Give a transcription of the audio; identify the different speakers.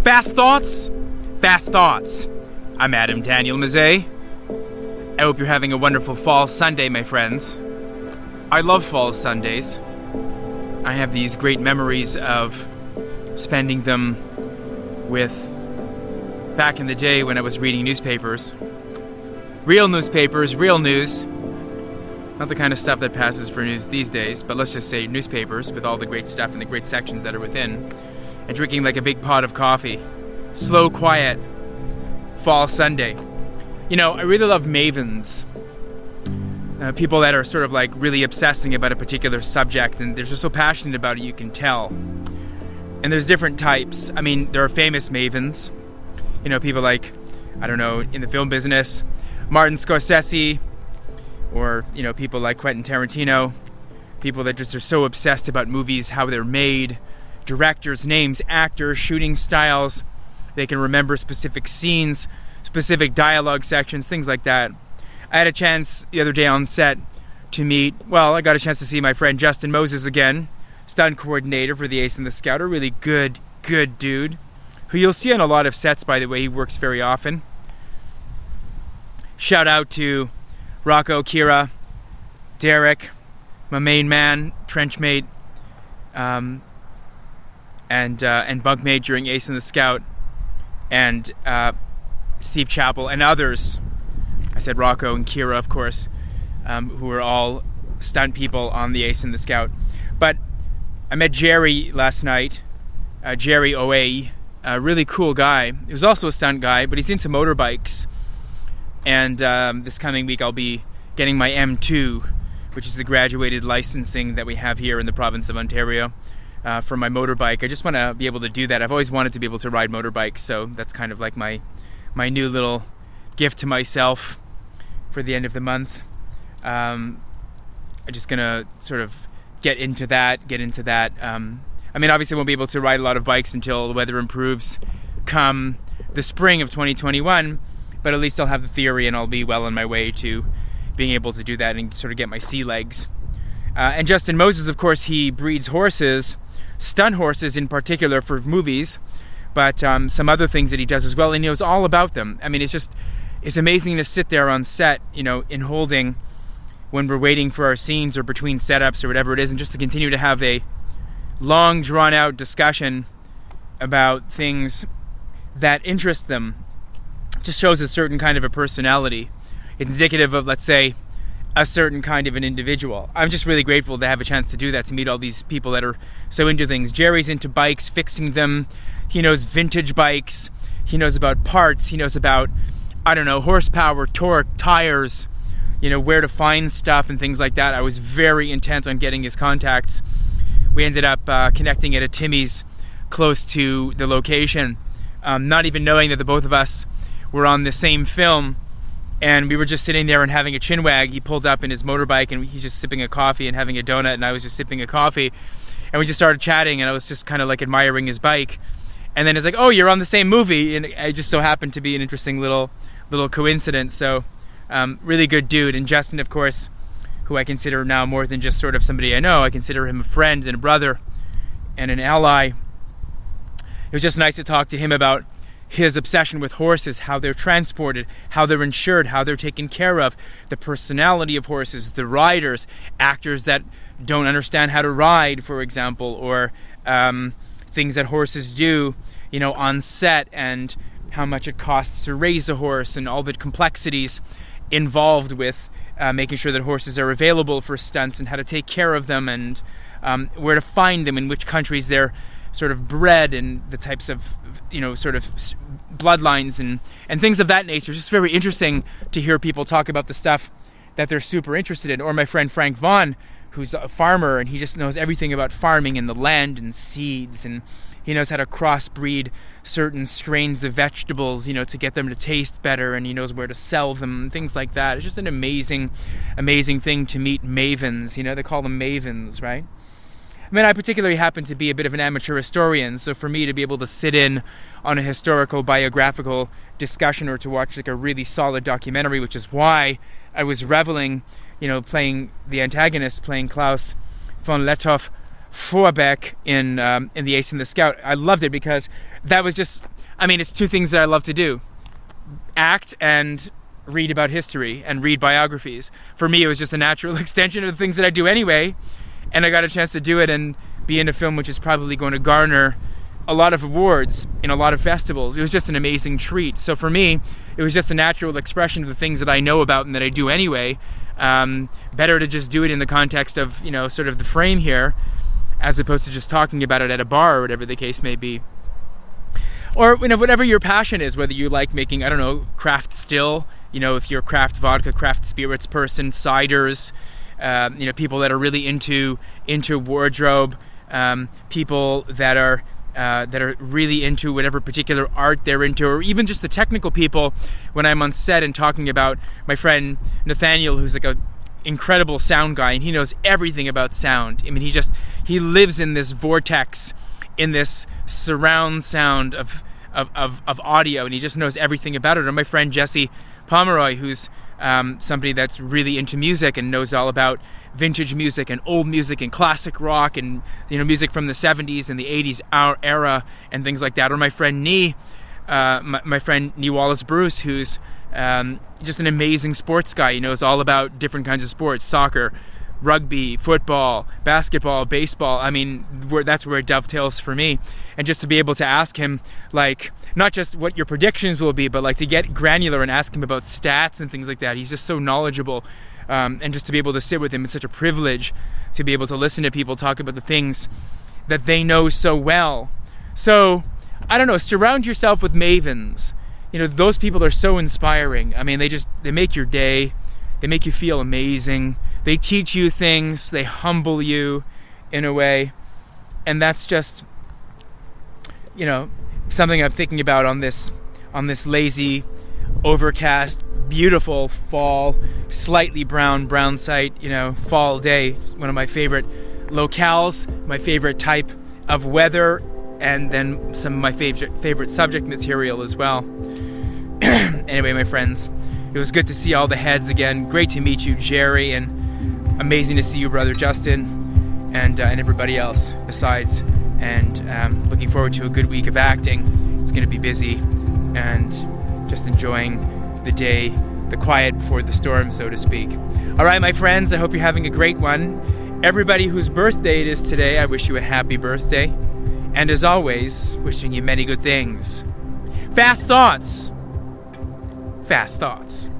Speaker 1: Fast thoughts? Fast thoughts. I'm Adam Daniel Mezei. I hope you're having a wonderful fall Sunday, my friends. I love fall Sundays. I have these great memories of spending them with back in the day when I was reading newspapers. Real newspapers, real news. Not the kind of stuff that passes for news these days, but let's just say newspapers with all the great stuff and the great sections that are within. And drinking like a big pot of coffee. Slow, quiet, fall Sunday. You know, I really love mavens. Uh, people that are sort of like really obsessing about a particular subject and they're just so passionate about it, you can tell. And there's different types. I mean, there are famous mavens. You know, people like, I don't know, in the film business, Martin Scorsese, or, you know, people like Quentin Tarantino, people that just are so obsessed about movies, how they're made, directors, names, actors, shooting styles. They can remember specific scenes, specific dialogue sections, things like that. I had a chance the other day on set to meet, well, I got a chance to see my friend Justin Moses again, stunt coordinator for the Ace and the Scout, a really good, good dude, who you'll see on a lot of sets, by the way. He works very often. Shout out to Rocco, Kira, Derek, my main man, trenchmate, um, and uh, and bunkmate during Ace and the Scout, and uh, Steve Chappell and others. I said Rocco and Kira, of course, um, who were all stunt people on the Ace and the Scout. But I met Jerry last night, uh, Jerry Oa, a really cool guy. He was also a stunt guy, but he's into motorbikes. And um, this coming week, I'll be getting my M2, which is the graduated licensing that we have here in the province of Ontario uh, for my motorbike. I just want to be able to do that. I've always wanted to be able to ride motorbikes, so that's kind of like my my new little gift to myself for the end of the month. Um, I'm just gonna sort of get into that, get into that. Um, I mean, obviously, I won't be able to ride a lot of bikes until the weather improves come the spring of 2021, but at least I'll have the theory and I'll be well on my way to being able to do that and sort of get my sea legs. Uh, and Justin Moses, of course, he breeds horses stunt horses in particular for movies, but um, some other things that he does as well, and he knows all about them. I mean, it's just it's amazing to sit there on set, you know, in holding when we're waiting for our scenes or between setups or whatever it is, and just to continue to have a long, drawn out discussion about things that interest them. Just shows a certain kind of a personality. It's indicative of, let's say, a certain kind of an individual. I'm just really grateful to have a chance to do that, to meet all these people that are so into things. Jerry's into bikes, fixing them. He knows vintage bikes. He knows about parts. He knows about, I don't know, horsepower, torque, tires, you know, where to find stuff and things like that. I was very intent on getting his contacts. We ended up uh, connecting at a Timmy's close to the location, um, not even knowing that the both of us were on the same film and we were just sitting there and having a chin wag. He pulled up in his motorbike and he's just sipping a coffee and having a donut, and I was just sipping a coffee, and we just started chatting, and I was just kind of like admiring his bike, and then it's like, oh, you're on the same movie, and it just so happened to be an interesting little little coincidence. So, um, really good dude, and Justin, of course, who I consider now more than just sort of somebody I know. I consider him a friend and a brother, and an ally. It was just nice to talk to him about his obsession with horses, how they're transported, how they're insured, how they're taken care of, the personality of horses, the riders, actors that don't understand how to ride, for example, or um, things that horses do, you know, on set, and how much it costs to raise a horse, and all the complexities involved with uh, making sure that horses are available for stunts, and how to take care of them, and um, where to find them, in which countries they're sort of bred and the types of you know sort of bloodlines and and things of that nature. It's just very interesting to hear people talk about the stuff that they're super interested in. Or my friend Frank Vaughn, who's a farmer and he just knows everything about farming and the land and seeds and he knows how to crossbreed certain strains of vegetables, you know, to get them to taste better, and he knows where to sell them, and things like that. It's just an amazing, amazing thing to meet mavens. You know, they call them mavens, right? I mean, I particularly happen to be a bit of an amateur historian, so for me to be able to sit in on a historical biographical discussion or to watch like a really solid documentary, which is why I was reveling, you know, playing the antagonist, playing Klaus von Lettow Vorbeck in um, in the Ace and the Scout. I loved it because that was just. I mean, it's two things that I love to do: act and read about history and read biographies. For me, it was just a natural extension of the things that I do anyway, and I got a chance to do it and be in a film which is probably going to garner a lot of awards in a lot of festivals. It was just an amazing treat. So for me, it was just a natural expression of the things that I know about and that I do anyway. Um, better to just do it in the context of you know sort of the frame here, as opposed to just talking about it at a bar or whatever the case may be. Or you know whatever your passion is, whether you like making I don't know craft still, you know if you're craft vodka, craft spirits person, ciders, uh, you know people that are really into into wardrobe, um, people that are uh, that are really into whatever particular art they're into, or even just the technical people. When I'm on set and talking about my friend Nathaniel, who's like a incredible sound guy, and he knows everything about sound. I mean, he just he lives in this vortex, in this surround sound of of, of, of audio, and he just knows everything about it. Or my friend Jesse Pomeroy, who's um, somebody that's really into music and knows all about vintage music and old music and classic rock and you know music from the 70s and the 80s our era and things like that. Or my friend Nee uh, my, my, friend Nee Wallace Bruce who's um, just an amazing sports guy. He knows all about different kinds of sports soccer rugby football basketball baseball I mean that's where it dovetails for me and just to be able to ask him like not just what your predictions will be but like to get granular and ask him about stats and things like that he's just so knowledgeable um, and just to be able to sit with him, it's such a privilege to be able to listen to people talk about the things that they know so well. So, I don't know, surround yourself with mavens. You know, those people are so inspiring. I mean, they just they make your day. They make you feel amazing. They teach you things, they humble you in a way. And that's just you know, something I'm thinking about on this on this lazy overcast beautiful fall, slightly brown, brown site, you know, fall day. One of my favorite locales, my favorite type of weather, and then some of my favorite favorite subject material as well. anyway, my friends, it was good to see all the heads again. Great to meet you, Jerry, and amazing to see you, brother Justin, and uh, and everybody else besides. And um, looking forward to a good week of acting. It's going to be busy, and just enjoying the day, the quiet before the storm, so to speak. All right, my friends, I hope you're having a great one. Everybody whose birthday it is today, I wish you a happy birthday. And as always, wishing you many good things. Fast thoughts. Fast thoughts.